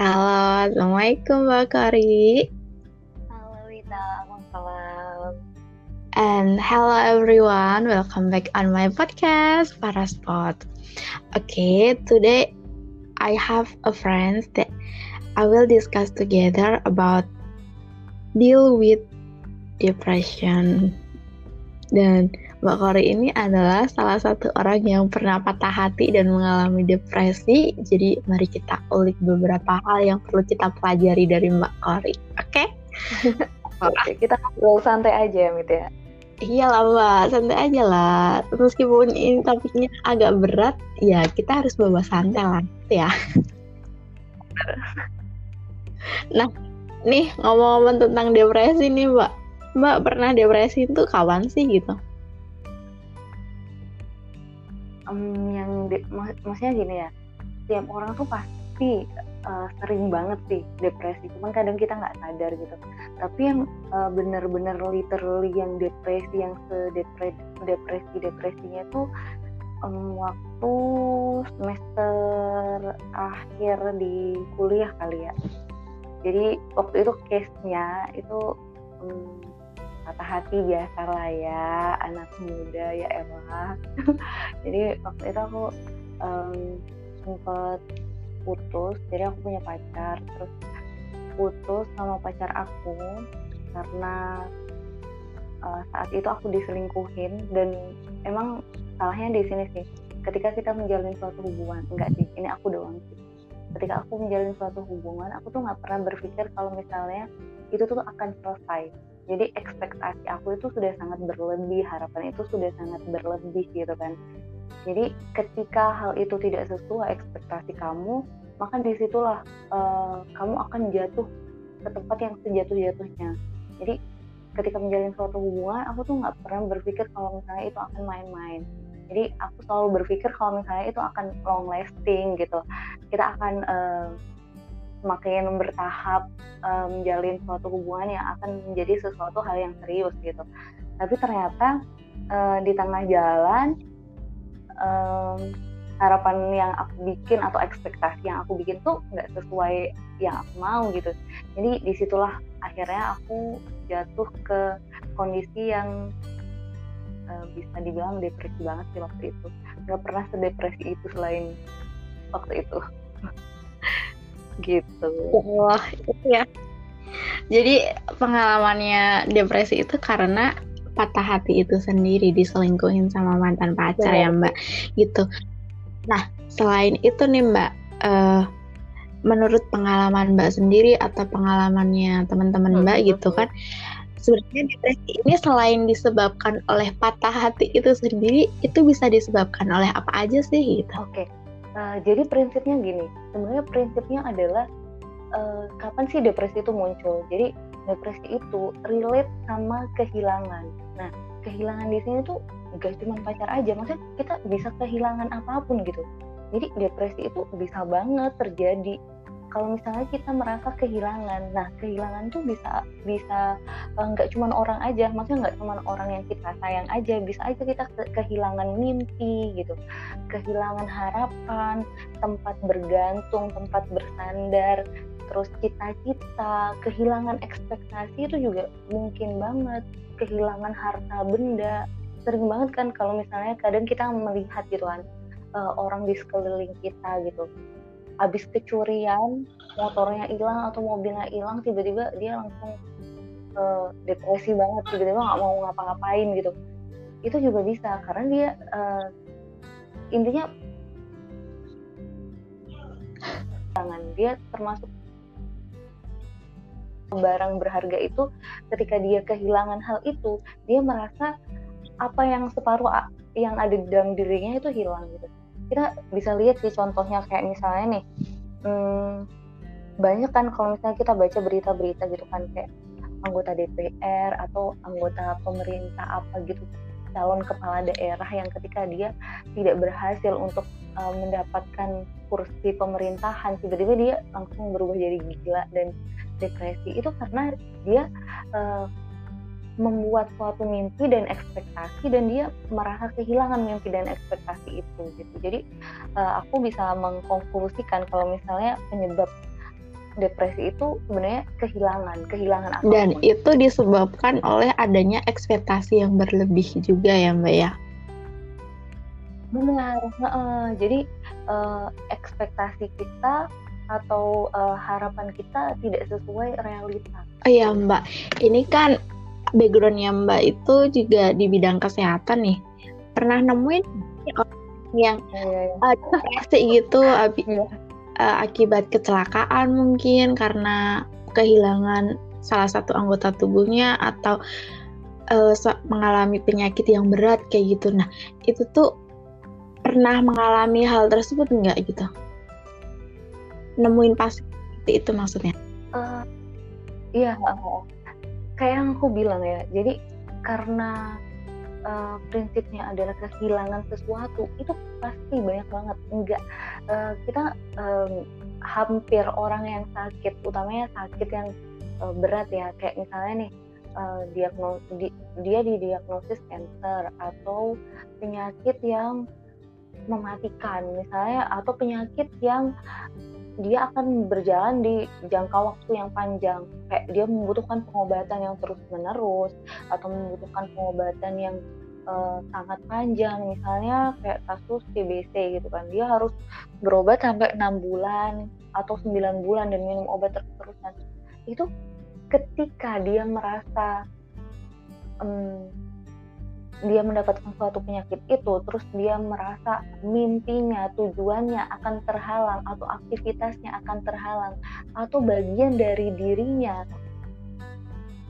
Halo, Assalamualaikum Mbak Kori. Halo Wita, salam. And hello everyone, welcome back on my podcast Para Spot. Okay, today I have a friend that I will discuss together about deal with depression. Dan Mbak Kori ini adalah salah satu orang yang pernah patah hati dan mengalami depresi. Jadi mari kita ulik beberapa hal yang perlu kita pelajari dari Mbak Kori. Oke? Okay? Oke, okay, kita ngobrol santai aja ya, Mit ya. Iya lah Mbak, santai aja lah. Meskipun ini topiknya agak berat, ya kita harus bawa santai lah, ya. nah, nih ngomong-ngomong tentang depresi nih Mbak. Mbak pernah depresi itu kapan sih gitu? Um, yang de- mak maksudnya gini ya tiap orang tuh pasti uh, sering banget sih depresi cuman kadang kita nggak sadar gitu. Tapi yang uh, bener-bener literally yang depresi yang sedepresi depresi depresinya tuh um, waktu semester akhir di kuliah kali ya. Jadi waktu itu case-nya itu um, patah hati biasa lah ya anak muda ya elah jadi waktu itu aku um, sempet putus jadi aku punya pacar. Terus putus sama pacar aku karena uh, saat itu aku diselingkuhin dan emang salahnya di sini sih ketika kita menjalin suatu hubungan enggak sih ini aku doang sih. Ketika aku menjalin suatu hubungan aku tuh nggak pernah berpikir kalau misalnya itu tuh akan selesai jadi ekspektasi aku itu sudah sangat berlebih harapan itu sudah sangat berlebih gitu kan. Jadi ketika hal itu tidak sesuai ekspektasi kamu maka di situlah uh, kamu akan jatuh ke tempat yang sejatuh-jatuhnya. Jadi ketika menjalin suatu hubungan aku tuh nggak pernah berpikir kalau misalnya itu akan main-main. Jadi aku selalu berpikir kalau misalnya itu akan long lasting gitu. Kita akan uh, semakin bertahap um, menjalin suatu hubungan yang akan menjadi sesuatu hal yang serius gitu. Tapi ternyata uh, di tengah jalan um, harapan yang aku bikin atau ekspektasi yang aku bikin tuh nggak sesuai yang aku mau gitu. Jadi di situlah akhirnya aku jatuh ke kondisi yang uh, bisa dibilang depresi banget sih waktu itu. Nggak pernah sedepresi itu selain waktu itu gitu. Wah itu ya. Jadi pengalamannya depresi itu karena patah hati itu sendiri diselingkuhin sama mantan pacar ya, ya mbak. Gitu. Nah selain itu nih mbak uh, menurut pengalaman mbak sendiri atau pengalamannya teman-teman mbak gitu kan sebenarnya depresi ini selain disebabkan oleh patah hati itu sendiri itu bisa disebabkan oleh apa aja sih gitu. Oke. okay. Nah, jadi prinsipnya gini, sebenarnya prinsipnya adalah uh, kapan sih depresi itu muncul? Jadi depresi itu relate sama kehilangan. Nah, kehilangan di sini tuh gak cuma pacar aja, maksudnya kita bisa kehilangan apa pun gitu. Jadi depresi itu bisa banget terjadi kalau misalnya kita merasa kehilangan nah kehilangan tuh bisa bisa eh, nggak cuma orang aja maksudnya nggak cuma orang yang kita sayang aja bisa aja kita ke kehilangan mimpi gitu. Kehilangan harapan tempat bergantung tempat bersandar terus cita-cita kehilangan ekspektasi itu juga mungkin banget. Kehilangan harta benda sering banget kan kalau misalnya kadang kita melihat gitu kan uh, orang di sekeliling kita gitu habis kecurian motornya hilang atau mobilnya hilang tiba-tiba dia langsung uh, depresi banget tiba-tiba nggak mau ngapa-ngapain gitu. Itu juga bisa karena dia uh, intinya jangan dia termasuk barang berharga itu ketika dia kehilangan hal itu dia merasa apa yang separuh yang ada di dalam dirinya itu hilang gitu kita bisa lihat sih contohnya kayak misalnya nih hmm, banyak kan kalau misalnya kita baca berita-berita gitu kan kayak anggota DPR atau anggota pemerintah apa gitu calon kepala daerah yang ketika dia tidak berhasil untuk uh, mendapatkan kursi pemerintahan tiba-tiba dia langsung berubah jadi gila dan depresi. Itu karena dia uh, membuat suatu mimpi dan ekspektasi dan dia merasa kehilangan mimpi dan ekspektasi itu gitu. Jadi uh, aku bisa mengkonklusikan kalau misalnya penyebab depresi itu sebenarnya kehilangan kehilangan apa dan itu disebabkan oleh adanya ekspektasi yang berlebih juga ya mbak ya? Benar uh, jadi uh, ekspektasi kita atau uh, harapan kita tidak sesuai realitas oh iya mbak. Ini kan backgroundnya mbak itu juga di bidang kesehatan nih pernah nemuin yang ya, ya, ya. depresi gitu abi, uh, akibat kecelakaan mungkin karena kehilangan salah satu anggota tubuhnya atau uh, mengalami penyakit yang berat kayak gitu nah itu tuh pernah mengalami hal tersebut enggak gitu? Nemuin pas itu maksudnya? Uh, iya, kayak yang aku bilang ya. Jadi karena uh, prinsipnya adalah kehilangan sesuatu itu pasti banyak banget. Enggak, uh, kita um, hampir orang yang sakit, utamanya sakit yang uh, berat ya, kayak misalnya nih uh, diagnos di, dia didiagnosis cancer atau penyakit yang mematikan misalnya atau penyakit yang dia akan berjalan di jangka waktu yang panjang. Kayak dia membutuhkan pengobatan yang terus menerus atau membutuhkan pengobatan yang uh, sangat panjang. Misalnya kayak kasus TBC gitu kan. Dia harus berobat sampai enam bulan atau 9 bulan dan minum obat terus-terusan itu ketika dia merasa um, dia mendapatkan suatu penyakit itu terus dia merasa mimpinya tujuannya akan terhalang atau aktivitasnya akan terhalang atau bagian dari dirinya.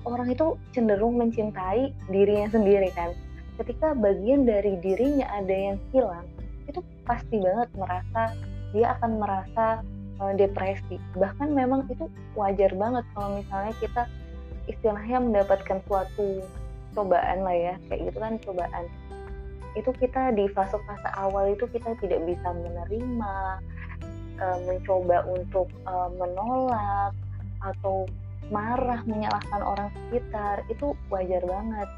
Orang itu cenderung mencintai dirinya sendiri kan? Ketika bagian dari dirinya ada yang hilang itu pasti banget merasa dia akan merasa uh, depresi. Bahkan memang itu wajar banget kalau misalnya kita istilahnya mendapatkan suatu cobaan lah ya kayak gitu kan cobaan itu kita di fase-fase awal itu kita tidak bisa menerima e, mencoba untuk e, menolak atau marah menyalahkan orang sekitar itu wajar banget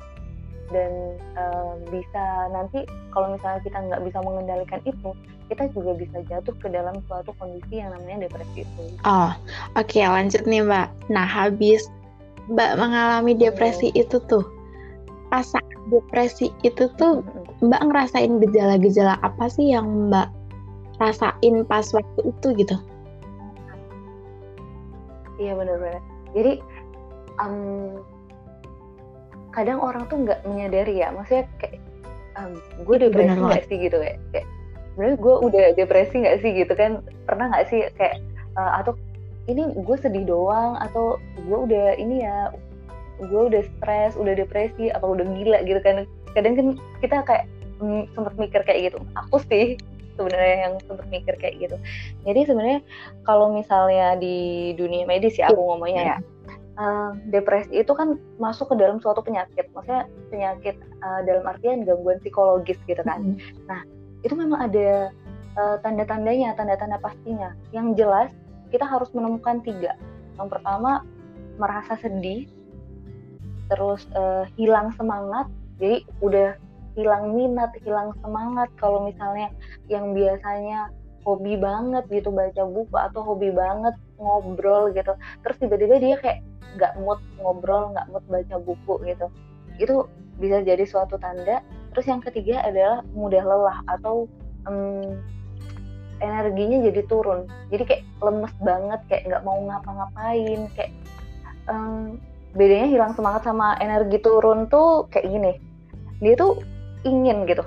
dan e, bisa nanti kalau misalnya kita nggak bisa mengendalikan itu kita juga bisa jatuh ke dalam suatu kondisi yang namanya depresi itu. Oh, oke okay, lanjut nih mbak. Nah habis mbak mengalami depresi itu tuh rasa depresi itu tuh Mbak ngerasain gejala-gejala apa sih yang Mbak rasain pas waktu itu gitu? Iya benar-benar. Jadi um, kadang orang tuh nggak menyadari ya, maksudnya kayak um, gue depresi nggak sih gitu kayak, kayak sebenarnya gue udah depresi nggak sih gitu kan? Pernah nggak sih kayak uh, atau ini gue sedih doang atau gue udah ini ya gue udah stres udah depresi apa udah gila gitu kan. Kadang kan kita kayak mm, sempat mikir kayak gitu. Aku sih sebenarnya yang sempat mikir kayak gitu. Jadi sebenarnya kalau misalnya di dunia medis ya aku ngomongnya ya uh, depresi itu kan masuk ke dalam suatu penyakit. Maksudnya penyakit uh, dalam artian gangguan psikologis gitu kan. Mm nah itu memang ada uh, tanda-tandanya tanda-tanda pastinya. Yang jelas kita harus menemukan tiga. Yang pertama merasa sedih terus uh, hilang semangat jadi udah hilang minat hilang semangat. Kalau misalnya yang biasanya hobi banget gitu baca buku atau hobi banget ngobrol gitu terus tiba-tiba dia kayak nggak mood ngobrol nggak mood baca buku gitu itu bisa jadi suatu tanda. Terus yang ketiga adalah mudah lelah atau um, energinya jadi turun. Jadi kayak lemes banget kayak nggak mau ngapa-ngapain kayak um, bedanya hilang semangat sama energi turun tuh kayak gini. Dia tuh ingin gitu.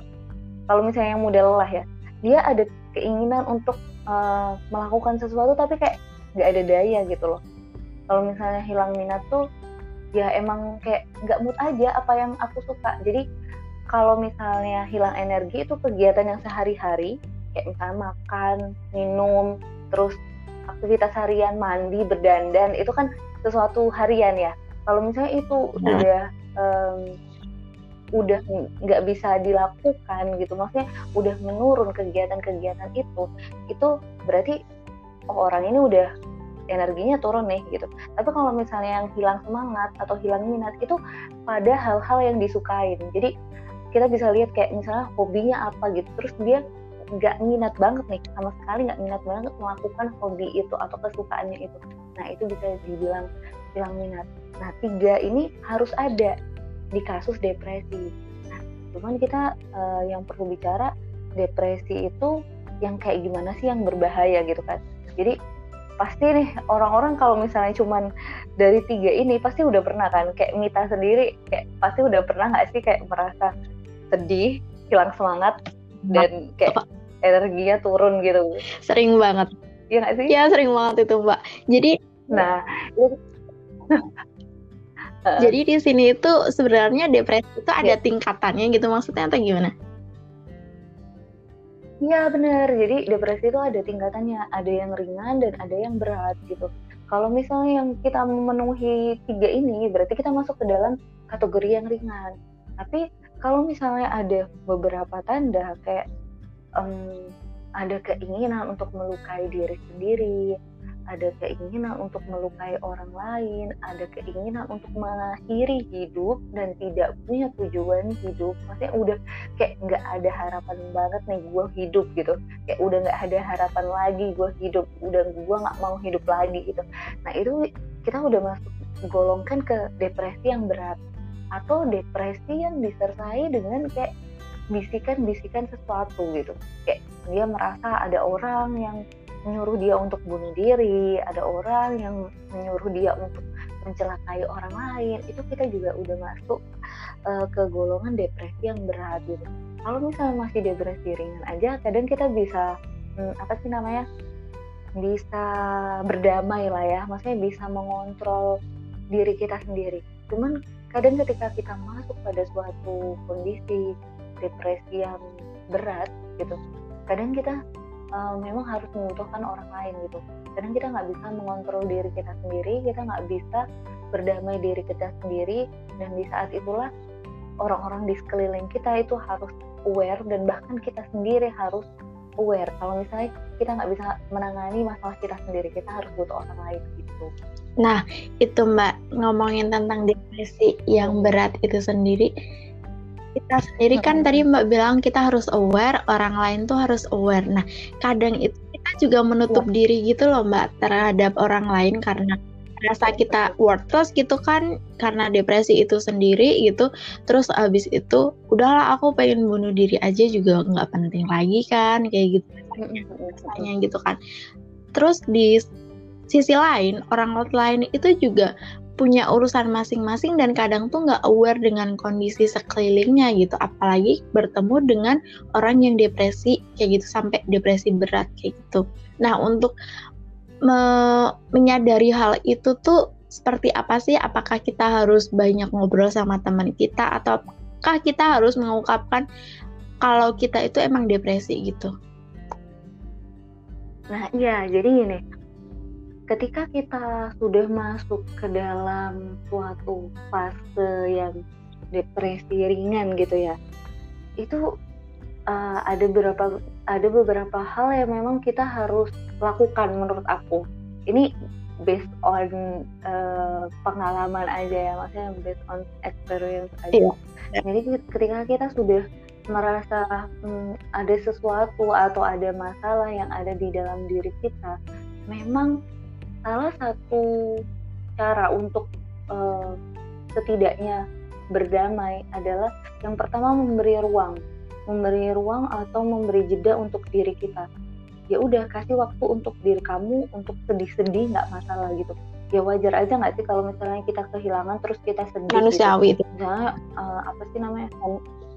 Kalau misalnya yang muda lelah ya. Dia ada keinginan untuk uh, melakukan sesuatu tapi kayak nggak ada daya gitu loh. Kalau misalnya hilang minat tuh ya emang kayak nggak mood aja apa yang aku suka. Jadi kalau misalnya hilang energi itu kegiatan yang sehari-hari kayak misalnya makan minum terus aktivitas harian mandi berdandan itu kan sesuatu harian ya kalau misalnya itu nah. udah um, udah nggak bisa dilakukan gitu maksudnya udah menurun kegiatan-kegiatan itu itu berarti oh, orang ini udah energinya turun nih gitu. Tapi kalau misalnya yang hilang semangat atau hilang minat itu pada hal-hal yang disukain. Jadi kita bisa lihat kayak misalnya hobinya apa gitu terus dia nggak minat banget nih sama sekali nggak minat banget melakukan hobi itu atau kesukaannya itu. Nah itu bisa dibilang bilang minat. Nah tiga ini harus ada di kasus depresi. Nah cuman kita uh, yang perlu bicara depresi itu yang kayak gimana sih yang berbahaya gitu kan? Jadi pasti nih orang-orang kalau misalnya cuman dari tiga ini pasti udah pernah kan kayak Mita sendiri kayak pasti udah pernah nggak sih kayak merasa sedih hilang semangat dan kayak energinya turun gitu? Sering banget. Iya nggak sih? Ya sering banget itu mbak. Jadi nah jadi di sini itu sebenarnya depresi itu ada iya. tingkatannya gitu maksudnya atau gimana Iya benar. Jadi depresi itu ada tingkatannya, ada yang ringan dan ada yang berat gitu. Kalau misalnya yang kita memenuhi tiga ini, berarti kita masuk ke dalam kategori yang ringan. Tapi kalau misalnya ada beberapa tanda kayak um, ada keinginan untuk melukai diri sendiri, ada keinginan untuk melukai orang lain, ada keinginan untuk mengakhiri hidup dan tidak punya tujuan hidup. Maksudnya udah kayak nggak ada harapan banget nih gue hidup gitu. Kayak udah nggak ada harapan lagi gue hidup, udah gue nggak mau hidup lagi gitu. Nah itu kita udah masuk golongkan ke depresi yang berat atau depresi yang disertai dengan kayak bisikan-bisikan sesuatu gitu. Kayak dia merasa ada orang yang menyuruh dia untuk bunuh diri, ada orang yang menyuruh dia untuk mencelakai orang lain, itu kita juga udah masuk uh, ke golongan depresi yang berat gitu. Kalau misalnya masih depresi ringan aja, kadang kita bisa hmm, apa sih namanya? bisa berdamai lah ya, maksudnya bisa mengontrol diri kita sendiri. Cuman kadang ketika kita masuk pada suatu kondisi depresi yang berat gitu, kadang kita uh, memang harus membutuhkan orang lain gitu. Kadang kita nggak bisa mengontrol diri kita sendiri kita nggak bisa berdamai diri kita sendiri dan di saat itulah orang-orang di sekeliling kita itu harus aware dan bahkan kita sendiri harus aware. Kalau misalnya kita nggak bisa menangani masalah kita sendiri kita harus butuh orang lain gitu. Nah itu mbak ngomongin tentang depresi yang berat itu sendiri kita sendiri kan tadi Mbak bilang kita harus aware, orang lain tuh harus aware. Nah, kadang itu kita juga menutup ya. diri gitu loh Mbak terhadap orang lain karena rasa kita worthless gitu kan karena depresi itu sendiri gitu terus abis itu udahlah aku pengen bunuh diri aja juga nggak penting lagi kan kayak gitu rasanya gitu kan terus di sisi lain orang lain itu juga punya urusan masing-masing dan kadang tuh nggak aware dengan kondisi sekelilingnya gitu. Apalagi bertemu dengan orang yang depresi kayak gitu sampai depresi berat kayak gitu. Nah untuk me menyadari hal itu tuh seperti apa sih? Apakah kita harus banyak ngobrol sama teman kita ataukah kita harus mengungkapkan kalau kita itu emang depresi gitu? Nah iya jadi ini ketika kita sudah masuk ke dalam suatu fase yang depresi ringan gitu ya itu uh, ada beberapa ada beberapa hal yang memang kita harus lakukan menurut aku ini based on uh, pengalaman aja ya maksudnya based on experience aja iya. jadi ketika kita sudah merasa hmm, ada sesuatu atau ada masalah yang ada di dalam diri kita memang salah satu cara untuk uh, setidaknya berdamai adalah yang pertama memberi ruang, memberi ruang atau memberi jeda untuk diri kita. Ya udah kasih waktu untuk diri kamu untuk sedih-sedih nggak masalah gitu. Ya wajar aja nggak sih kalau misalnya kita kehilangan terus kita sedih. Manusiawi gitu. itu. Nah, uh, apa sih namanya?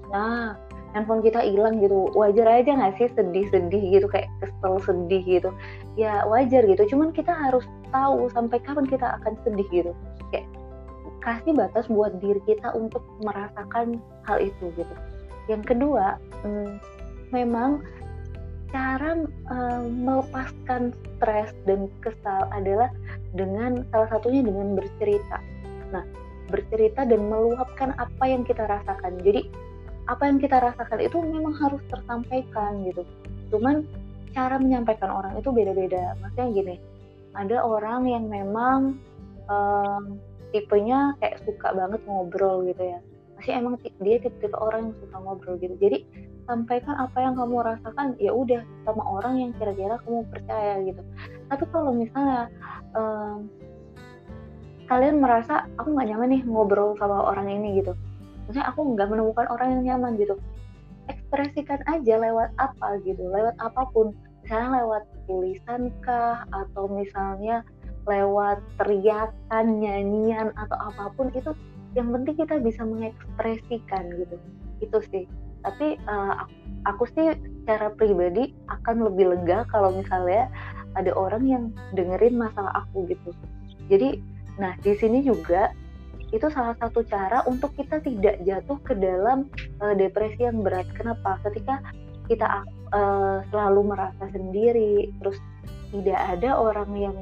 Nah, handphone kita hilang gitu. Wajar aja nggak sih sedih-sedih gitu kayak kesel sedih gitu. Ya wajar gitu. Cuman kita harus tahu sampai kapan kita akan sedih gitu. Kayak kasih batas buat diri kita untuk merasakan hal itu gitu. Yang kedua hmm, memang cara um, melepaskan stres dan kesal adalah dengan salah satunya dengan bercerita. Nah bercerita dan meluapkan apa yang kita rasakan. Jadi apa yang kita rasakan itu memang harus tersampaikan gitu. Cuman cara menyampaikan orang itu beda-beda. Maksudnya gini ada orang yang memang um, tipenya kayak suka banget ngobrol gitu ya. Masih emang dia tipe-tipe orang yang suka ngobrol gitu. Jadi sampaikan apa yang kamu rasakan ya udah sama orang yang kira-kira kamu percaya gitu. Tapi kalau misalnya um, kalian merasa aku nggak nyaman nih ngobrol sama orang ini gitu maksudnya aku nggak menemukan orang yang nyaman gitu. Ekspresikan aja lewat apa gitu lewat apa pun. Misalnya lewat tulisan kah atau misalnya lewat teriakan nyanyian atau apa pun itu yang penting kita bisa mengekspresikan gitu. Itu sih. Tapi uh, aku sih secara pribadi akan lebih lega kalau misalnya ada orang yang dengerin masalah aku gitu. Jadi Nah, di sini juga itu salah satu cara untuk kita tidak jatuh ke dalam uh, depresi yang berat. Kenapa? Ketika kita uh, selalu merasa sendiri, terus tidak ada orang yang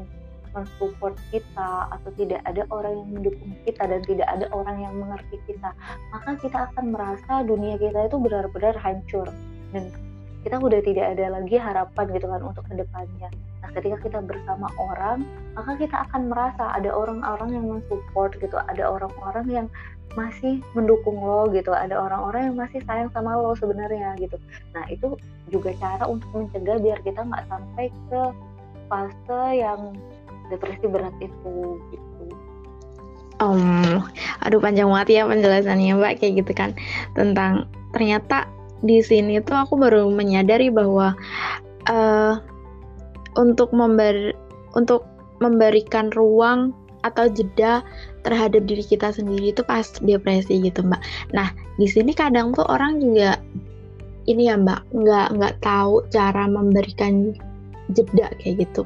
mensupport kita atau tidak ada orang yang mendukung kita dan tidak ada orang yang mengerti kita, maka kita akan merasa dunia kita itu benar-benar hancur dan kita udah tidak ada lagi harapan gitu kan untuk ke depannya. Ketika kita bersama orang, maka kita akan merasa ada orang-orang yang mensupport gitu, ada orang-orang yang masih mendukung lo gitu, ada orang-orang yang masih sayang sama lo sebenarnya gitu. Nah itu juga cara untuk mencegah biar kita nggak sampai ke fase yang depresi berat itu gitu. Um, aduh panjang banget ya penjelasannya mbak kayak gitu kan tentang ternyata di sini tuh aku baru menyadari bahwa uh, untuk member untuk memberikan ruang atau jeda terhadap diri kita sendiri itu pas depresi gitu mbak. Nah di sini kadang tuh orang juga ini ya mbak nggak nggak tahu cara memberikan jeda kayak gitu.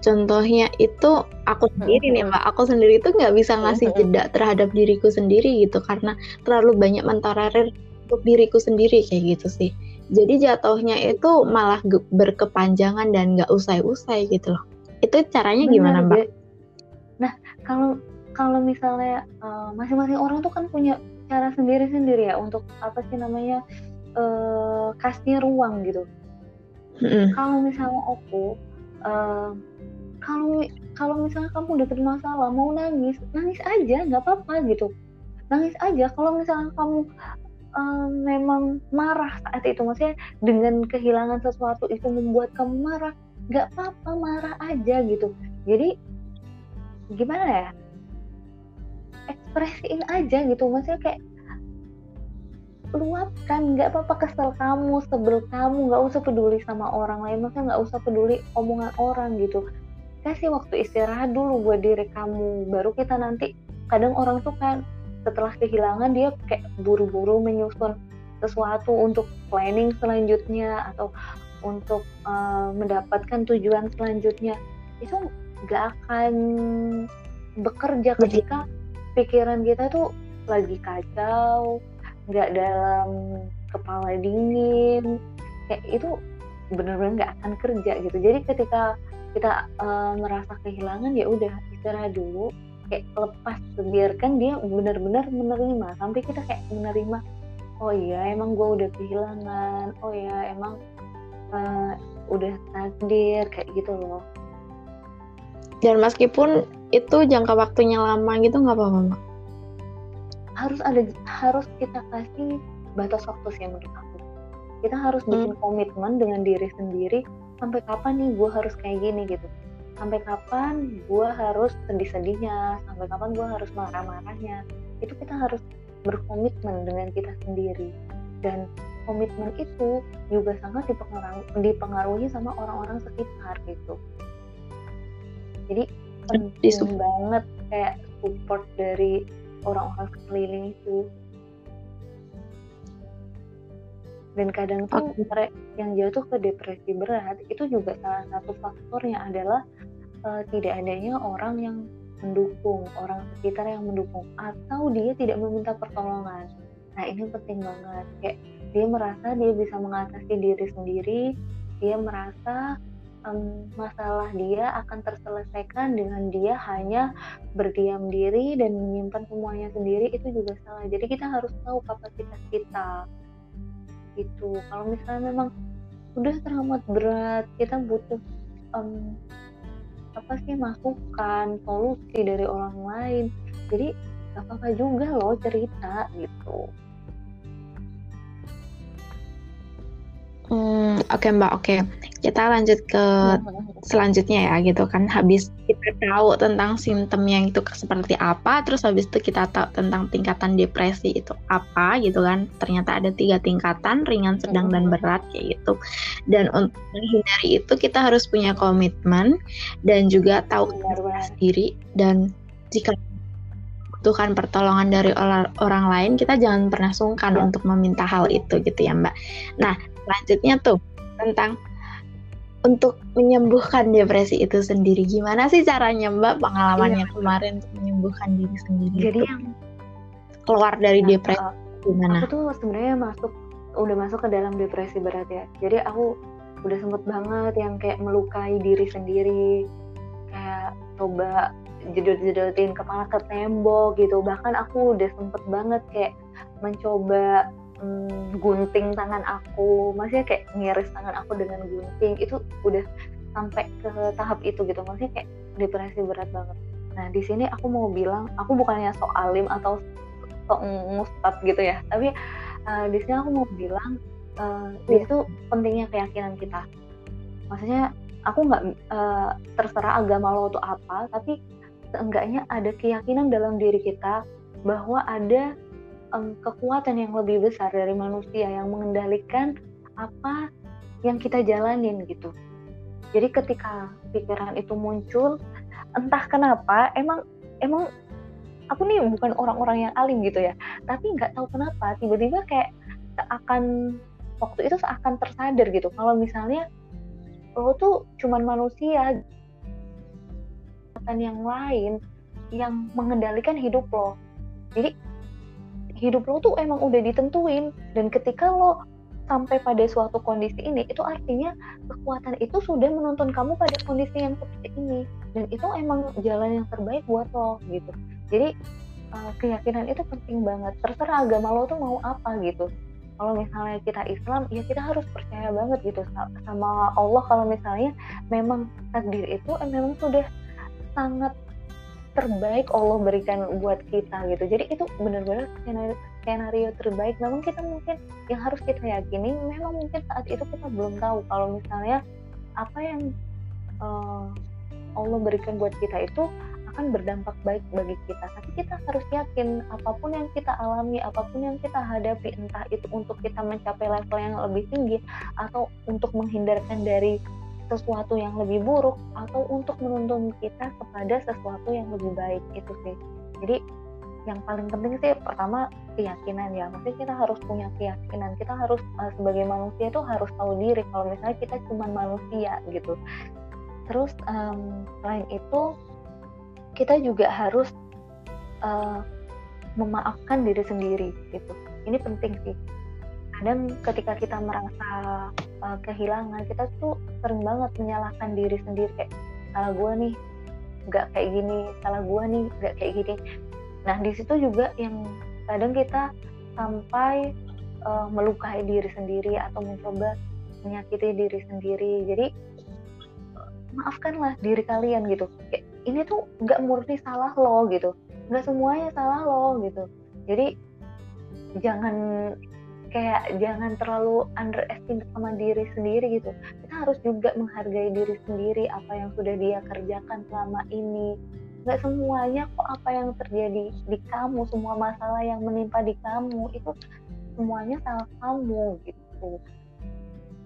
Contohnya itu aku sendiri nih mbak, aku sendiri itu nggak bisa ngasih jeda terhadap diriku sendiri gitu karena terlalu banyak mentolerir untuk diriku sendiri kayak gitu sih jadi jatuhnya itu malah berkepanjangan dan nggak usai-usai gitu loh itu caranya Benar, gimana mbak? Nah kalau kalau misalnya uh, masing-masing orang tuh kan punya cara sendiri-sendiri ya untuk apa sih namanya uh, kasih ruang gitu. Mm-hmm. Kalau misalnya aku uh, kalau kalau misalnya kamu udah bermasalah mau nangis nangis aja nggak apa-apa gitu nangis aja kalau misalnya kamu um, memang marah saat itu. Maksudnya dengan kehilangan sesuatu itu membuat kamu marah nggak apa-apa marah aja gitu. Jadi gimana ya? Ekspresiin aja gitu. Maksudnya kayak luapkan nggak apa-apa kesel kamu sebel kamu nggak usah peduli sama orang lain. Maksudnya nggak usah peduli omongan orang gitu. Kasih waktu istirahat dulu buat diri kamu. Baru kita nanti kadang orang tuh kan setelah kehilangan dia kayak buru-buru menyusun sesuatu untuk planning selanjutnya atau untuk uh, mendapatkan tujuan selanjutnya. Itu gak akan bekerja ketika pikiran kita tuh lagi kacau nggak dalam kepala dingin kayak itu benar-benar nggak akan kerja gitu. Jadi ketika kita uh, merasa kehilangan ya udah istirahat dulu kayak lepas biarkan dia benar-benar menerima. Sampai kita kayak menerima oh iya emang gue udah kehilangan. Oh iya emang uh, udah takdir kayak gitu loh. Dan meskipun itu jangka waktunya lama gitu nggak apa-apa mak harus ada harus kita kasih batas waktu sih menurut aku. Kita harus bikin hmm. komitmen dengan diri sendiri sampai kapan nih gue harus kayak gini? gitu sampai kapan gue harus sedih-sedihnya? Sampai kapan gue harus marah-marahnya? Itu kita harus berkomitmen dengan kita sendiri. Dan komitmen itu juga sangat dipengaruhi, dipengaruhi sama orang-orang sekitar gitu. Jadi penting banget kayak support dari orang-orang sekeliling itu. Dan kadang tuh yang jatuh ke depresi berat itu juga salah satu faktornya adalah uh, tidak adanya orang yang mendukung, orang sekitar yang mendukung, atau dia tidak meminta pertolongan. Nah ini penting banget, kayak dia merasa dia bisa mengatasi diri sendiri, dia merasa um, masalah dia akan terselesaikan dengan dia hanya berdiam diri dan menyimpan semuanya sendiri itu juga salah. Jadi kita harus tahu kapasitas kita. Itu kalau misalnya memang udah teramat berat, kita butuh um, apa sih masukan solusi dari orang lain jadi gak apa-apa juga loh cerita gitu Hmm, oke okay, mbak, oke. Okay. Kita lanjut ke selanjutnya ya gitu kan. Habis kita tahu tentang simptom yang itu seperti apa, terus habis itu kita tahu tentang tingkatan depresi itu apa gitu kan. Ternyata ada tiga tingkatan, ringan, sedang, dan berat kayak gitu. Dan untuk menghindari itu kita harus punya komitmen dan juga tahu sendiri dan jika membutuhkan pertolongan dari orang lain, kita jangan pernah sungkan ya. untuk meminta hal itu gitu ya Mbak. Nah, selanjutnya tuh tentang untuk menyembuhkan depresi itu sendiri. Gimana sih caranya Mbak pengalamannya iya. kemarin untuk menyembuhkan diri sendiri jadi yang keluar dari nah, depresi uh, gimana? aku tuh sebenarnya masuk udah masuk ke dalam depresi berat ya. Jadi aku udah sempet banget yang kayak melukai diri sendiri. Kayak coba jedot-jedotin kepala ke tembok gitu. Bahkan aku udah sempet banget kayak mencoba hmm, gunting tangan aku maksudnya kayak ngiris tangan aku dengan gunting itu udah sampai ke tahap itu gitu. Maksudnya kayak depresi berat banget. Nah di sini aku mau bilang aku bukannya sok alim atau sok mustad gitu ya. Tapi uh, di sini aku mau bilang uh, itu pentingnya keyakinan kita. Maksudnya aku nggak uh, terserah agama lo itu apa tapi seenggaknya ada keyakinan dalam diri kita bahwa ada um, kekuatan yang lebih besar dari manusia yang mengendalikan apa yang kita jalanin gitu. Jadi ketika pikiran itu muncul, entah kenapa, emang emang aku nih bukan orang-orang yang alim gitu ya, tapi nggak tahu kenapa tiba-tiba kayak akan waktu itu akan tersadar gitu kalau misalnya lo tuh cuman manusia yang lain yang mengendalikan hidup lo. Jadi hidup lo tuh emang udah ditentuin. Dan ketika lo sampai pada suatu kondisi ini itu artinya kekuatan itu sudah menuntun kamu pada kondisi yang seperti ini. Dan itu emang jalan yang terbaik buat lo gitu. Jadi uh, keyakinan itu penting banget. Terserah agama lo tuh mau apa gitu. Kalau misalnya kita Islam ya kita harus percaya banget gitu sama Allah. Kalau misalnya memang takdir itu memang sudah sangat terbaik Allah berikan buat kita gitu. Jadi itu benar-benar skenario, skenario terbaik. Memang kita mungkin. Yang harus kita yakini memang mungkin saat itu kita belum tahu. Kalau misalnya apa yang uh, Allah berikan buat kita itu akan berdampak baik bagi kita. Tapi kita harus yakin apa pun yang kita alami apa pun yang kita hadapi entah itu untuk kita mencapai level yang lebih tinggi atau untuk menghindarkan dari sesuatu yang lebih buruk atau untuk menuntun kita kepada sesuatu yang lebih baik itu sih. Jadi yang paling penting sih pertama keyakinan ya. Maksudnya kita harus punya keyakinan. Kita harus uh, sebagai manusia itu harus tahu diri. Kalau misalnya kita cuma manusia gitu. Terus um, selain itu kita juga harus uh, memaafkan diri sendiri gitu. Ini penting sih. Kadang ketika kita merasa uh, kehilangan kita tuh sering banget menyalahkan diri sendiri kayak salah gue nih nggak kayak gini salah gue nih nggak kayak gini. Nah di situ juga yang kadang kita sampai uh, melukai diri sendiri atau mencoba menyakiti diri sendiri. Jadi maafkanlah diri kalian gitu. Kayak, ini tuh nggak murni salah lo gitu. Nggak semuanya salah lo gitu. Jadi jangan kayak jangan terlalu underestimate sama diri sendiri gitu. Kita harus juga menghargai diri sendiri apa yang sudah dia kerjakan selama ini. Nggak semuanya kok apa yang terjadi di kamu semua masalah yang menimpa di kamu itu semuanya salah kamu gitu.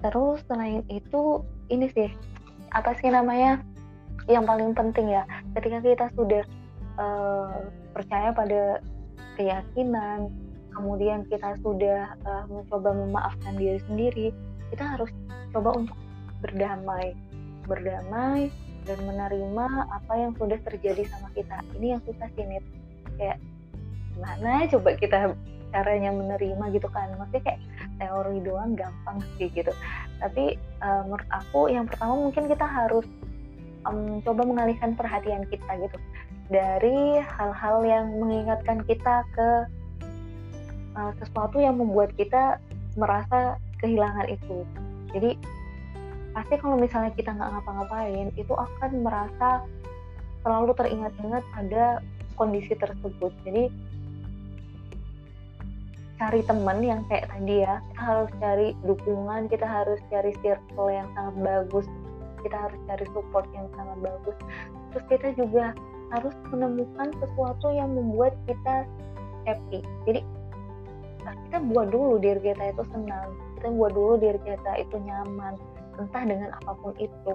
Terus selain itu ini sih apa sih namanya yang paling penting ya ketika kita sudah uh, percaya pada keyakinan kemudian kita sudah uh, mencoba memaafkan diri sendiri, kita harus coba untuk berdamai, berdamai dan menerima apa yang sudah terjadi sama kita. Ini yang susah sih. Kayak gimana coba kita caranya menerima? gitu kan. Maksudnya kayak teori doang gampang sih gitu. Tapi uh, menurut aku yang pertama mungkin kita harus um, coba mengalihkan perhatian kita gitu. Dari hal-hal yang mengingatkan kita ke uh, sesuatu yang membuat kita merasa kehilangan itu. Jadi pasti kalau misalnya kita nggak ngapa-ngapain itu akan merasa selalu teringat-ingat pada kondisi tersebut. Jadi cari teman yang kayak tadi ya kita harus cari dukungan kita harus cari circle yang sangat bagus kita harus cari support yang sangat bagus terus kita juga harus menemukan sesuatu yang membuat kita happy jadi kita buat dulu diri kita itu senang kita buat dulu diri kita itu nyaman entah dengan apa pun itu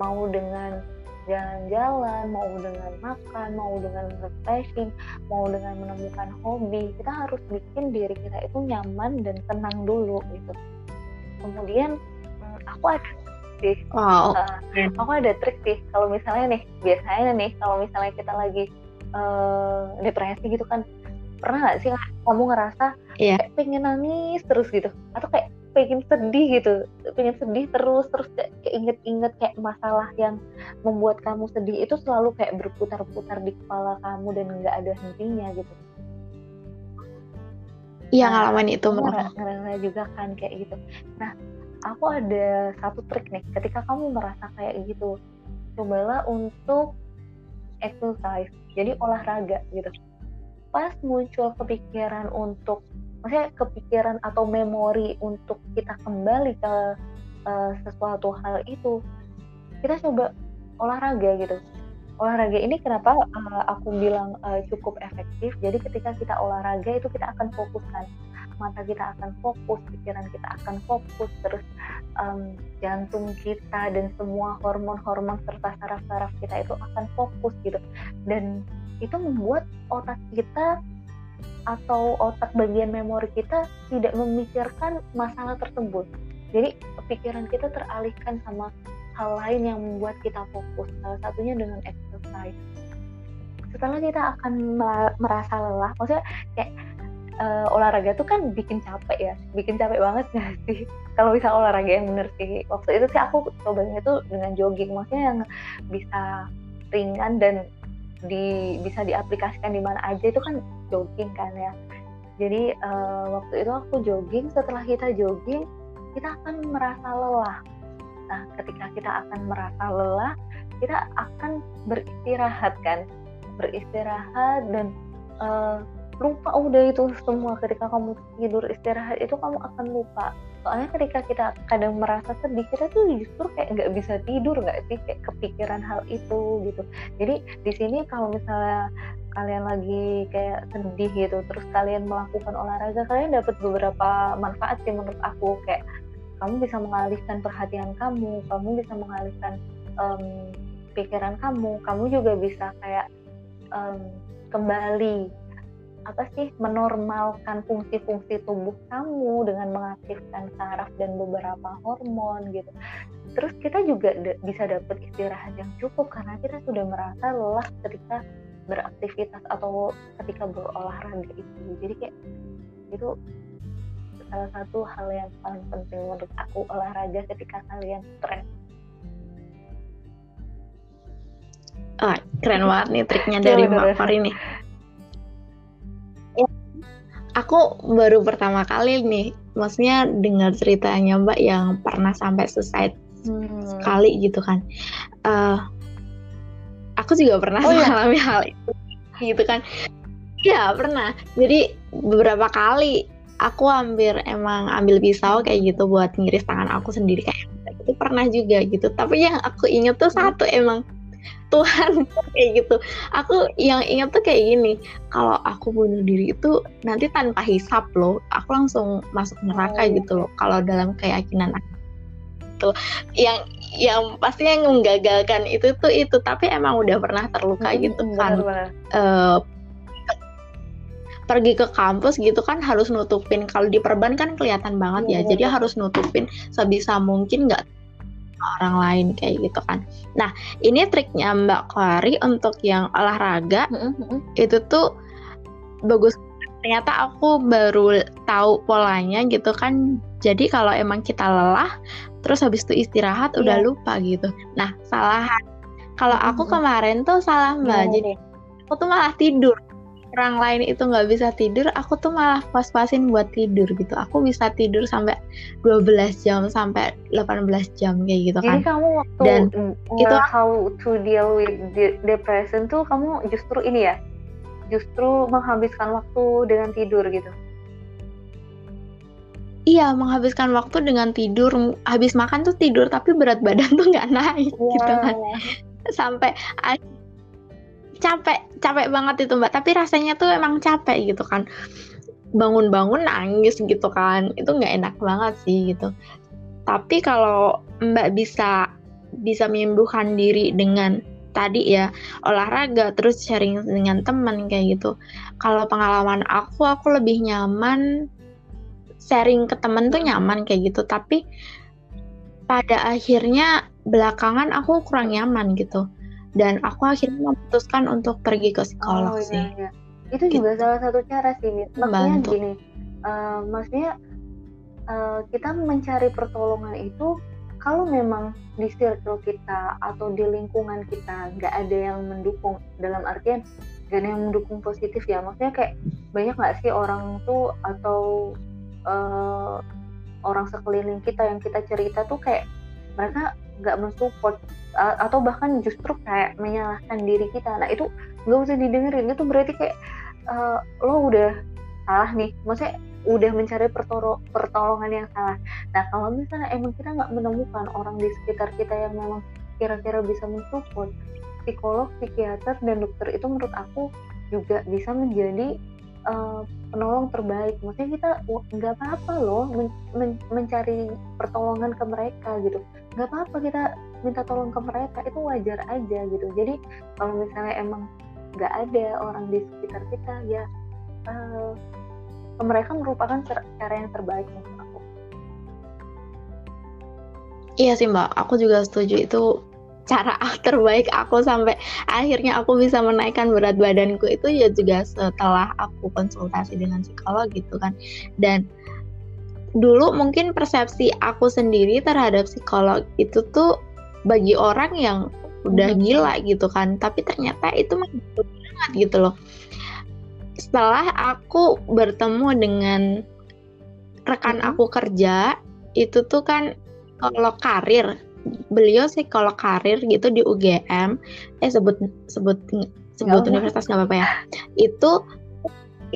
mau dengan jalan-jalan, mau dengan makan, mau dengan refreshing, mau dengan menemukan hobi, kita harus bikin diri kita itu nyaman dan tenang dulu gitu. Kemudian hmm, aku ada sih, wow. uh, aku ada trik sih. Kalau misalnya nih, biasanya nih kalau misalnya kita lagi uh, depresi gitu kan, pernah nggak sih kamu ngerasa yeah. kayak pengen nangis terus gitu, atau kayak pengen sedih gitu? Pengen sedih terus terus kayak inget-inget kayak masalah yang membuat kamu sedih itu selalu kayak berputar-putar di kepala kamu dan nggak ada hentinya gitu? Iya nah, ngalamin itu ngerasa juga kan kayak gitu. Nah aku ada satu trik nih ketika kamu merasa kayak gitu cobalah untuk exercise jadi olahraga gitu pas muncul kepikiran untuk maksudnya kepikiran atau memori untuk kita kembali ke uh, sesuatu hal itu kita coba olahraga gitu. Olahraga ini kenapa uh, aku bilang uh, cukup efektif? Jadi ketika kita olahraga itu kita akan fokuskan. Mata kita akan fokus pikiran kita akan fokus terus um, jantung kita dan semua hormon-hormon serta saraf-saraf kita itu akan fokus gitu. Dan itu membuat otak kita atau otak bagian memori kita tidak memikirkan masalah tersebut. Jadi pikiran kita teralihkan sama hal lain yang membuat kita fokus. Salah satunya dengan exercise. Setelah kita akan merasa lelah, maksudnya kayak uh, olahraga tuh kan bikin capek ya, bikin capek banget gak sih? Kalau bisa olahraga yang bener sih. Waktu itu sih aku cobanya tuh dengan jogging, maksudnya yang bisa ringan dan di bisa diaplikasikan di mana aja itu kan jogging kan ya. Jadi uh, waktu itu aku jogging setelah kita jogging kita akan merasa lelah. Nah ketika kita akan merasa lelah kita akan beristirahat kan. Beristirahat dan uh, lupa udah itu semua. Ketika kamu tidur istirahat itu kamu akan lupa soalnya ketika kita kadang merasa sedih kita tuh justru kayak nggak bisa tidur nggak sih? Kayak kepikiran hal itu gitu. Jadi di sini kalau misalnya kalian lagi kayak sedih gitu terus kalian melakukan olahraga kalian dapat beberapa manfaat sih menurut aku. Kayak kamu bisa mengalihkan perhatian kamu kamu bisa mengalihkan um, pikiran kamu kamu juga bisa kayak um, kembali apa sih menormalkan fungsi-fungsi tubuh kamu dengan mengaktifkan saraf dan beberapa hormon gitu. Terus kita juga bisa dapat istirahat yang cukup karena kita sudah merasa lelah ketika beraktivitas atau ketika berolahraga itu. Jadi kayak itu salah satu hal yang paling penting menurut aku olahraga ketika kalian stres. Oh, keren banget nih triknya dari Mbak Fari nih aku baru pertama kali nih maksudnya dengar ceritanya mbak yang pernah sampai selesai hmm. sekali gitu kan. Uh, aku juga pernah oh, mengalami ya? hal itu gitu kan. Ya pernah. Jadi beberapa kali aku hampir emang ambil pisau kayak gitu buat ngiris tangan aku sendiri. Kayak itu pernah juga gitu. Tapi yang aku inget tuh satu emang Tuhan kayak gitu. Aku yang ingat tuh kayak gini kalau aku bunuh diri itu nanti tanpa hisap loh aku langsung masuk neraka oh. gitu loh kalau dalam keyakinan aku. Itu yang yang pasti yang menggagalkan itu tuh itu tapi emang udah pernah terluka hmm, gitu kan. Uh, pergi ke kampus gitu kan harus nutupin kalau di perban kan kelihatan banget ya, ya jadi harus nutupin sebisa mungkin nggak orang lain kayak gitu kan. Nah ini triknya Mbak Kwari untuk yang olahraga mm-hmm. itu tuh bagus. Ternyata aku baru tahu polanya gitu kan. Jadi kalau emang kita lelah, terus habis itu istirahat yeah. udah iya. lupa gitu. Nah salah kalau aku kemarin tuh salah Mbak. Yeah. Jadi aku tuh malah tidur orang lain itu nggak bisa tidur, aku tuh malah pas-pasin buat tidur gitu. Aku bisa tidur sampai 12 jam sampai 18 jam kayak gitu kan. Jadi kamu waktu Dan itu how to deal with depression tuh kamu justru ini ya, justru menghabiskan waktu dengan tidur gitu. iya menghabiskan waktu dengan tidur habis makan tuh tidur tapi berat badan tuh nggak naik yeah. gitu kan sampai capek capek banget itu mbak. Tapi rasanya tuh emang capek gitu kan. Bangun-bangun nangis gitu kan. Itu nggak enak banget sih gitu. Tapi kalau mbak bisa bisa menyembuhkan diri dengan tadi ya olahraga terus sharing dengan teman kayak gitu. Kalau pengalaman aku aku lebih nyaman sharing ke temen tuh nyaman kayak gitu. Tapi pada akhirnya belakangan aku kurang nyaman gitu dan aku akhirnya memutuskan untuk pergi ke psikolog oh, iya, sih. Iya. Itu gitu. juga salah satu cara sih, Maksudnya Bantu. gini, uh, maksudnya uh, kita mencari pertolongan itu kalau memang di circle kita atau di lingkungan kita nggak ada yang mendukung dalam artian gak ada yang mendukung positif ya maksudnya kayak banyak nggak sih orang tuh atau uh, orang sekeliling kita yang kita cerita tuh kayak mereka nggak mensupport atau bahkan justru kayak menyalahkan diri kita. Nah itu nggak usah didengerin. Itu berarti kayak uh, lo udah salah nih. Maksudnya udah mencari pertolongan yang salah. Nah kalau misalnya emang kita nggak menemukan orang di sekitar kita yang memang kira-kira bisa mensupport psikolog psikiater dan dokter itu menurut aku juga bisa menjadi uh, penolong terbaik. Maksudnya kita nggak apa-apa loh men men mencari pertolongan ke mereka gitu nggak apa-apa kita minta tolong ke mereka itu wajar aja gitu. Jadi kalau misalnya emang nggak ada orang di sekitar kita ya uh, mereka merupakan cara yang terbaik untuk aku. Iya sih mbak. Aku juga setuju itu cara terbaik aku sampai akhirnya aku bisa menaikkan berat badanku itu ya juga setelah aku konsultasi dengan psikolog gitu kan. Dan dulu mungkin persepsi aku sendiri terhadap psikolog itu tuh bagi orang yang udah hmm. gila gitu kan tapi ternyata itu banget gitu loh. Setelah aku bertemu dengan rekan hmm. aku kerja itu tuh kan kalau karir. Beliau psikolog karir gitu di UGM eh sebut sebut sebut Gak universitas nggak apa-apa ya. Itu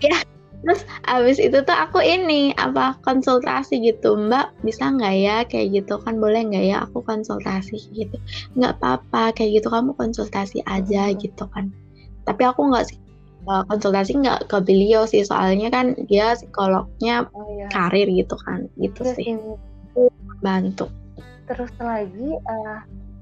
ya terus abis itu tuh aku ini apa konsultasi gitu. Mbak bisa nggak ya? Kayak gitu kan boleh nggak ya aku konsultasi gitu? Nggak apa-apa kayak gitu kamu konsultasi aja gitu kan. Tapi aku nggak sih eh, konsultasi nggak ke beliau sih. Soalnya kan dia psikolognya oh, iya. karir gitu kan gitu ya, sih. bantu. Terus lagi uh,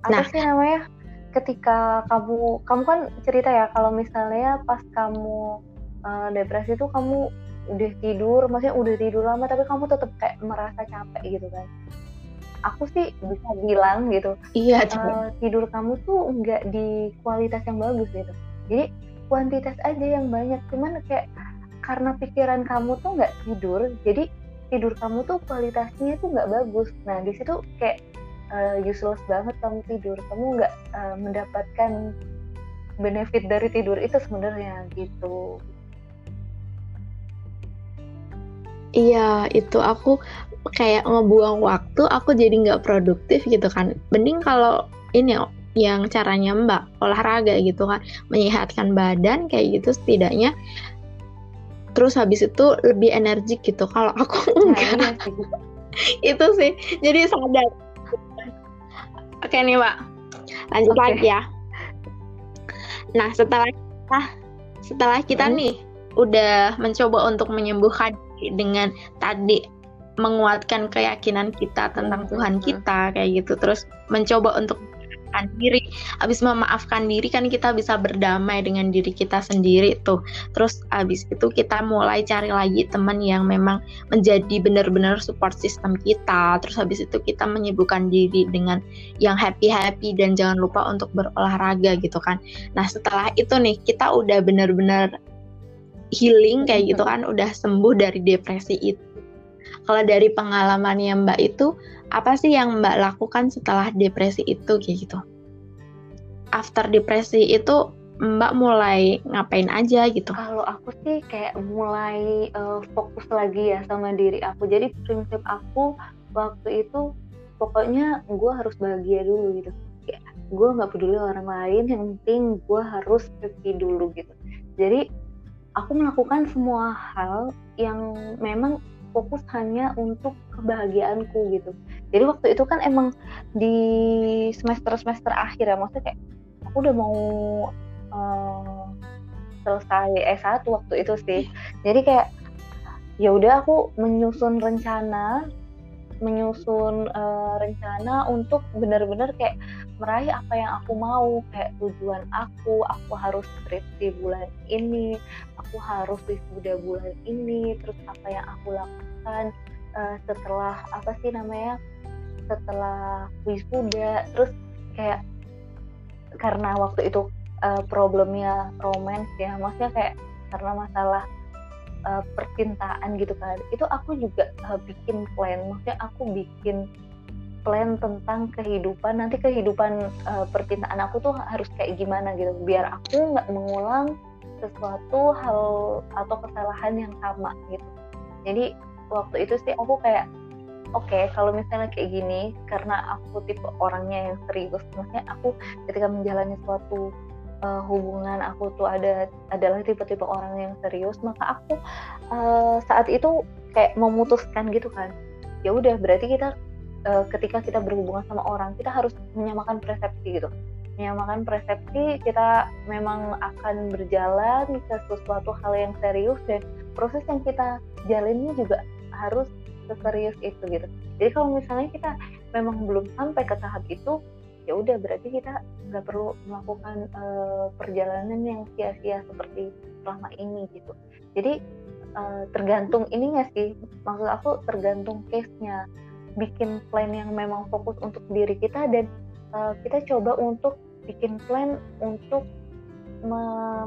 apa nah. sih namanya? Ketika kamu kamu kan cerita ya kalau misalnya pas kamu uh, depresi itu kamu udah tidur maksudnya udah tidur lama tapi kamu tetap kayak merasa capek gitu kan. Aku sih bisa bilang gitu iya uh, tidur kamu tuh nggak di kualitas yang bagus gitu. Jadi kuantitas aja yang banyak. Cuman kayak karena pikiran kamu tuh nggak tidur jadi tidur kamu tuh kualitasnya tuh nggak bagus. Nah di situ kayak uh, useless banget kamu tidur. Kamu nggak uh, mendapatkan benefit dari tidur itu sebenarnya gitu iya itu aku kayak ngebuang waktu aku jadi nggak produktif gitu kan. Mending kalau ini yang caranya mbak olahraga gitu kan. Menyehatkan badan kayak gitu setidaknya. Terus habis itu lebih energik gitu. Kalau aku enggak nah, sih. itu sih. Jadi sadar. Oke nih mbak. Lanjut okay. lagi ya. Nah setelah kita setelah kita hmm. nih udah mencoba untuk menyembuhkan dengan tadi menguatkan keyakinan kita tentang Tuhan kita kayak gitu. Terus mencoba untuk memaafkan diri. Habis memaafkan diri kan kita bisa berdamai dengan diri kita sendiri tuh. Terus habis itu kita mulai cari lagi teman yang memang menjadi benar-benar support system kita. Terus habis itu kita menyibukkan diri dengan yang happy happy dan jangan lupa untuk berolahraga gitu kan. Nah setelah itu nih kita udah benar-benar healing kayak gitu kan udah sembuh dari depresi itu kalau dari pengalamannya Mbak itu apa sih yang Mbak lakukan setelah depresi itu kayak gitu? After depresi itu Mbak mulai ngapain aja gitu? Kalau aku sih kayak mulai uh, fokus lagi ya sama diri aku. Jadi prinsip aku waktu itu pokoknya gue harus bahagia dulu gitu. Ya, gue nggak peduli orang lain, yang penting gue harus happy dulu gitu. Jadi aku melakukan semua hal yang memang fokus hanya untuk kebahagiaanku gitu. Jadi waktu itu kan emang di semester semester akhir ya maksudnya kayak aku udah mau uh, selesai S1 waktu itu sih. Jadi kayak ya udah aku menyusun rencana menyusun uh, rencana untuk benar-benar kayak meraih apa yang aku mau kayak tujuan aku aku harus skripsi bulan ini aku harus wisuda bulan ini terus apa yang aku lakukan uh, setelah apa sih namanya setelah wisuda terus kayak karena waktu itu uh, problemnya romance ya maksudnya kayak karena masalah uh, percintaan gitu kan itu aku juga uh, bikin plan maksudnya aku bikin plan tentang kehidupan nanti kehidupan uh, percintaan aku tuh harus kayak gimana gitu. Biar aku nggak mengulang sesuatu hal atau kesalahan yang sama gitu. Jadi waktu itu sih aku kayak oke okay, kalau misalnya kayak gini karena aku tipe orangnya yang serius maksudnya aku ketika menjalani suatu uh, hubungan aku tuh ada adalah tipe-tipe orang yang serius maka aku uh, saat itu kayak memutuskan gitu kan. Ya udah berarti kita uh, ketika kita berhubungan sama orang kita harus menyamakan persepsi gitu. Menyamakan persepsi kita memang akan berjalan ke sesuatu hal yang serius dan proses yang kita jalani juga harus seserius itu gitu. Jadi kalau misalnya kita memang belum sampai ke tahap itu ya udah berarti kita nggak perlu melakukan uh, perjalanan yang sia-sia seperti selama ini gitu. Jadi uh, tergantung ini nggak sih? Maksud aku tergantung case-nya bikin plan yang memang fokus untuk diri kita dan uh, kita coba untuk bikin plan untuk me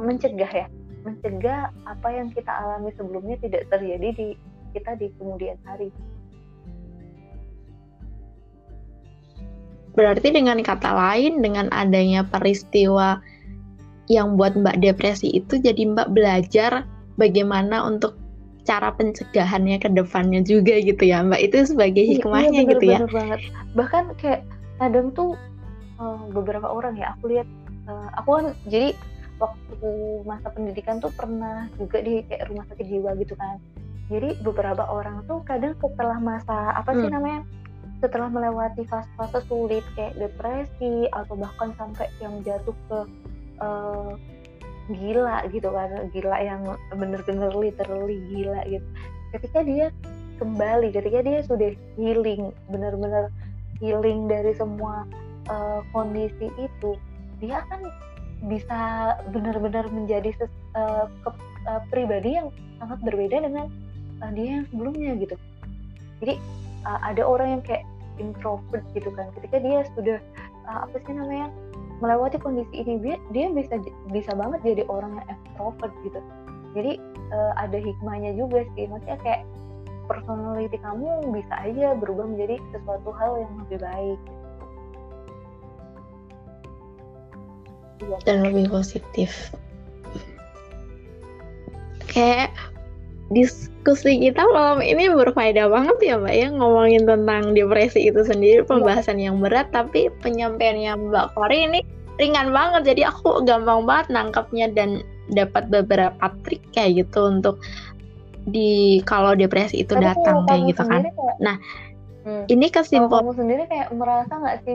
mencegah ya. Mencegah apa yang kita alami sebelumnya tidak terjadi di kita di kemudian hari. Berarti dengan kata lain, dengan adanya peristiwa yang buat Mbak depresi itu, jadi Mbak belajar bagaimana untuk cara pencegahannya ke depannya juga gitu ya Mbak. Itu sebagai iya, hikmahnya iya, bener, gitu ya. banget. Bahkan kayak kadang tuh uh, beberapa orang ya aku lihat, uh, aku kan jadi waktu masa pendidikan tuh pernah juga di kayak rumah sakit jiwa gitu kan. Jadi beberapa orang tuh kadang setelah masa apa sih hmm. namanya? setelah melewati fase-fase sulit kayak depresi atau bahkan sampai yang jatuh ke uh, gila gitu kan gila yang bener-bener literally gila gitu. Ketika dia kembali ketika dia sudah healing bener-bener healing dari semua uh, kondisi itu dia akan bisa benar-benar menjadi ses, uh, ke, uh, pribadi yang sangat berbeda dengan uh, dia yang sebelumnya gitu. Jadi uh, ada orang yang kayak introvert gitu kan. Ketika dia sudah uh, apa sih namanya melewati kondisi ini dia bisa bisa banget jadi orang yang extrovert gitu. Jadi uh, ada hikmahnya juga sih. Maksudnya kayak personality kamu bisa aja berubah menjadi sesuatu hal yang lebih baik. Dan lebih positif. Kayak diskusi kita malam ini berfaedah banget ya Mbak ya ngomongin tentang depresi itu sendiri pembahasan yang berat tapi penyampaiannya Mbak Kori ini ringan banget. Jadi aku gampang banget nangkapnya dan dapat beberapa trik kayak gitu untuk di kalau depresi itu tapi datang kayak gitu kan. Kayak, nah, hmm, ini kesimpulan kamu sendiri kayak merasa nggak sih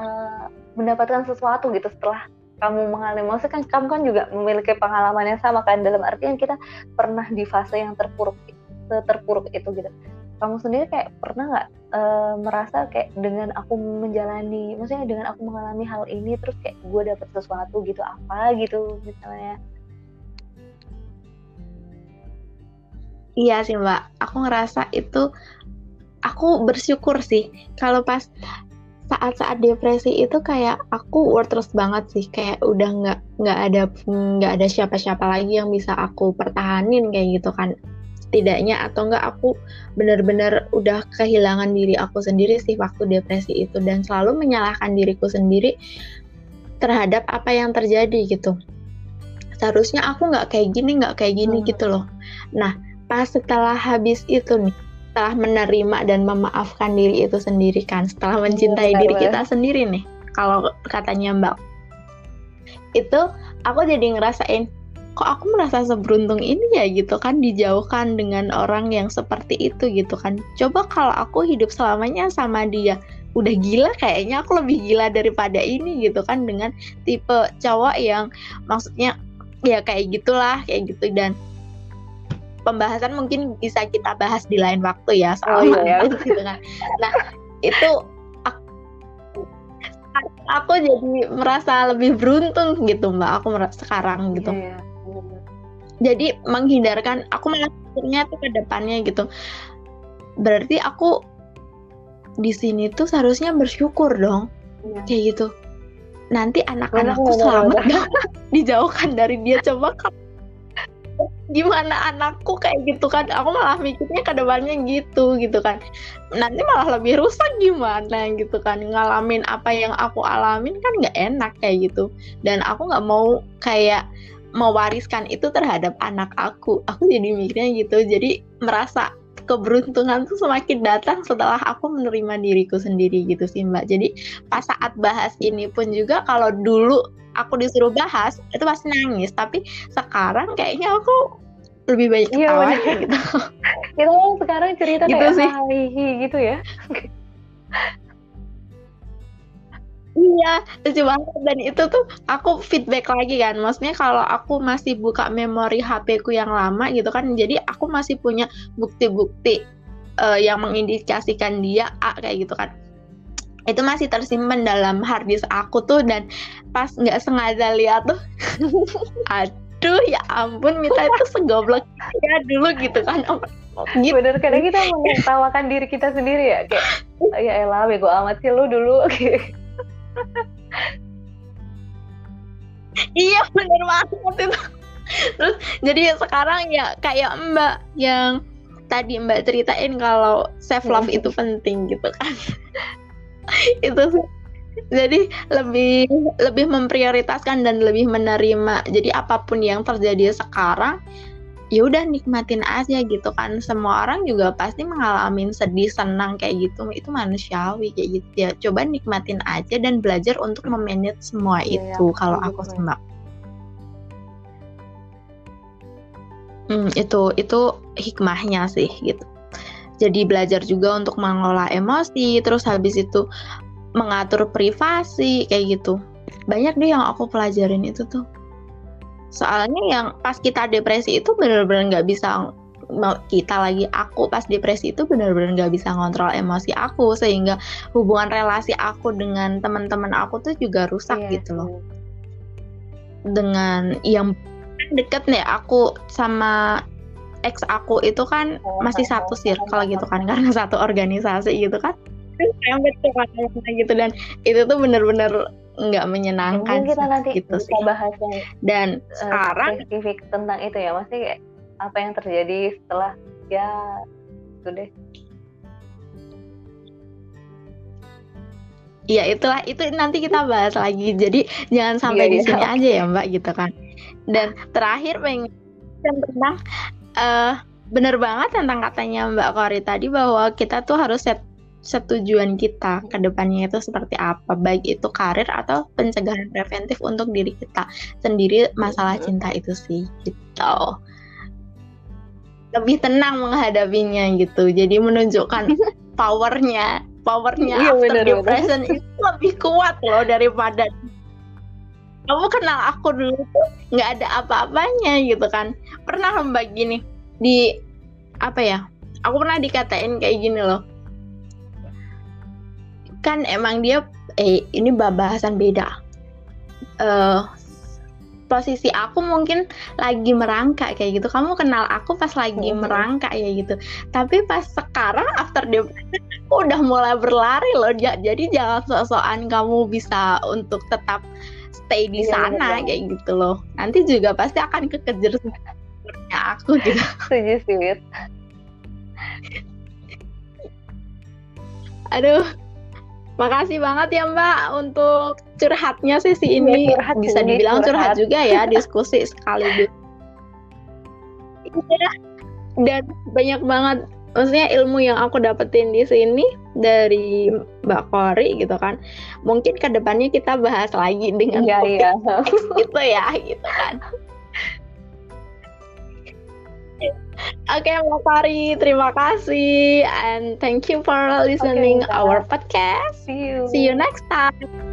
uh, mendapatkan sesuatu gitu setelah kamu mengalami? Maksudnya kan kamu kan juga memiliki pengalaman yang sama kan dalam artian kita pernah di fase yang terpuruk terpuruk itu gitu kamu sendiri kayak pernah nggak e, merasa kayak dengan aku menjalani maksudnya dengan aku mengalami hal ini terus kayak gue dapet sesuatu gitu apa gitu misalnya? Iya sih mbak. Aku ngerasa itu aku bersyukur sih kalau pas saat-saat depresi itu kayak aku worthless banget sih. Kayak udah nggak nggak ada nggak ada siapa-siapa lagi yang bisa aku pertahanin kayak gitu kan setidaknya atau enggak aku benar-benar udah kehilangan diri aku sendiri sih waktu depresi itu. Dan selalu menyalahkan diriku sendiri terhadap apa yang terjadi gitu. Seharusnya aku nggak kayak gini nggak kayak gini hmm. gitu loh. Nah pas setelah habis itu nih setelah menerima dan memaafkan diri itu sendiri kan setelah mencintai diri kita sendiri nih kalau katanya Mbak. Itu aku jadi ngerasain kok aku merasa seberuntung ini ya gitu kan dijauhkan dengan orang yang seperti itu gitu kan. Coba kalau aku hidup selamanya sama dia udah gila kayaknya aku lebih gila daripada ini gitu kan dengan tipe cowok yang maksudnya ya kayak gitulah kayak gitu. Dan pembahasan mungkin bisa kita bahas di lain waktu ya soal oh, iya, ya. gitu kan. Nah itu aku, jadi merasa lebih beruntung gitu mbak. Aku merasa sekarang gitu. Iya, iya. Jadi menghindarkan aku malah pikirnya tuh ke depannya gitu. Berarti aku di sini tuh seharusnya bersyukur dong. Ya. kayak gitu. Nanti anak-anakku selamat dijauhkan dari dia. Coba gimana anakku kayak gitu kan? Aku malah mikirnya ke depannya gitu gitu kan. Nanti malah lebih rusak gimana gitu kan? Ngalamin apa yang aku alamin kan nggak enak kayak gitu. Dan aku nggak mau kayak mewariskan itu terhadap anak aku. Aku jadi mikirnya gitu. Jadi merasa keberuntungan tuh semakin datang setelah aku menerima diriku sendiri gitu sih mbak. Jadi pas saat bahas ini pun juga kalau dulu aku disuruh bahas itu pasti nangis. Tapi sekarang kayaknya aku lebih banyak iya, ketawa iya, gitu. Kita sekarang cerita gitu kayak sih. hihi gitu ya Iya, lucu banget dan itu tuh aku feedback lagi kan. Maksudnya kalau aku masih buka memori HP ku yang lama gitu kan, jadi aku masih punya bukti-bukti uh, yang mengindikasikan dia A kayak gitu kan. Itu masih tersimpan dalam harddisk aku tuh dan pas nggak sengaja lihat tuh, aduh ya ampun Mita itu segoblok ya dulu gitu kan. Gitu. Bener kadang kita menertawakan diri kita sendiri ya kayak ya elah bego amat sih lu dulu iya bener banget itu. Terus jadi sekarang ya kayak mbak yang tadi mbak ceritain kalau self love itu penting gitu kan. Itu sih. Jadi lebih lebih memprioritaskan dan lebih menerima. Jadi apa pun yang terjadi sekarang ya udah nikmatin aja gitu kan. Semua orang juga pasti mengalami sedih senang kayak gitu. Itu manusiawi kayak gitu. Ya coba nikmatin aja dan belajar untuk memanage semua ya, itu ya, kalau aku sih hmm, itu itu hikmahnya sih gitu. Jadi belajar juga untuk mengelola emosi terus habis itu mengatur privasi kayak gitu. Banyak deh yang aku pelajarin itu tuh soalnya yang pas kita depresi itu benar-benar nggak bisa kita lagi aku. Pas depresi itu benar-benar nggak bisa ngontrol emosi aku sehingga hubungan relasi aku dengan teman-teman aku tuh juga rusak iya, gitu loh. Dengan yang deket nih aku sama ex aku itu kan oh, masih satu circle gitu kan karena satu organisasi gitu kan. Gitu dan. Itu tuh bener-bener nggak menyenangkan Mungkin kita nanti gitu bisa sih. bahas yang dan uh, sekarang spesifik tentang itu ya masih kayak apa yang terjadi setelah ya itu deh Iya itulah itu nanti kita bahas lagi. Jadi jangan sampai iya, di iya. sini aja ya Mbak gitu kan. Dan terakhir pengen tentang uh, bener banget tentang katanya Mbak Kori tadi bahwa kita tuh harus set setujuan kita ke depannya itu seperti apa? Baik itu karir atau pencegahan preventif untuk diri kita sendiri masalah cinta itu sih gitu. Lebih tenang menghadapinya gitu. Jadi menunjukkan powernya powernya iya, after bener, depression bener. itu lebih kuat loh daripada kamu kenal aku dulu tuh nggak ada apa-apanya gitu kan. Pernah mbak gini di apa ya aku pernah dikatain kayak gini loh kan emang dia eh ini bahasan beda. Uh, posisi aku mungkin lagi merangkak kayak gitu. Kamu kenal aku pas lagi hmm. merangkak ya gitu. Tapi pas sekarang after depression aku udah mulai berlari loh jadi jangan sok-sokan kamu bisa untuk tetap stay di iya, sana iya, kayak gitu loh. Nanti juga pasti akan kekejar aku gitu setuju sih aduh Makasih banget ya Mbak untuk curhatnya sesi iya, ini. Ya, curhat Bisa dibilang curhat. curhat juga ya, diskusi sekaligus. Iya. Dan banyak banget maksudnya ilmu yang aku dapetin di sini dari Mbak Kori gitu kan. Mungkin ke depannya kita bahas lagi dengan ya, iya. gitu ya gitu kan. Oke, okay, Mbak Fari, terima kasih and thank you for listening okay, our podcast. See you. See you next time.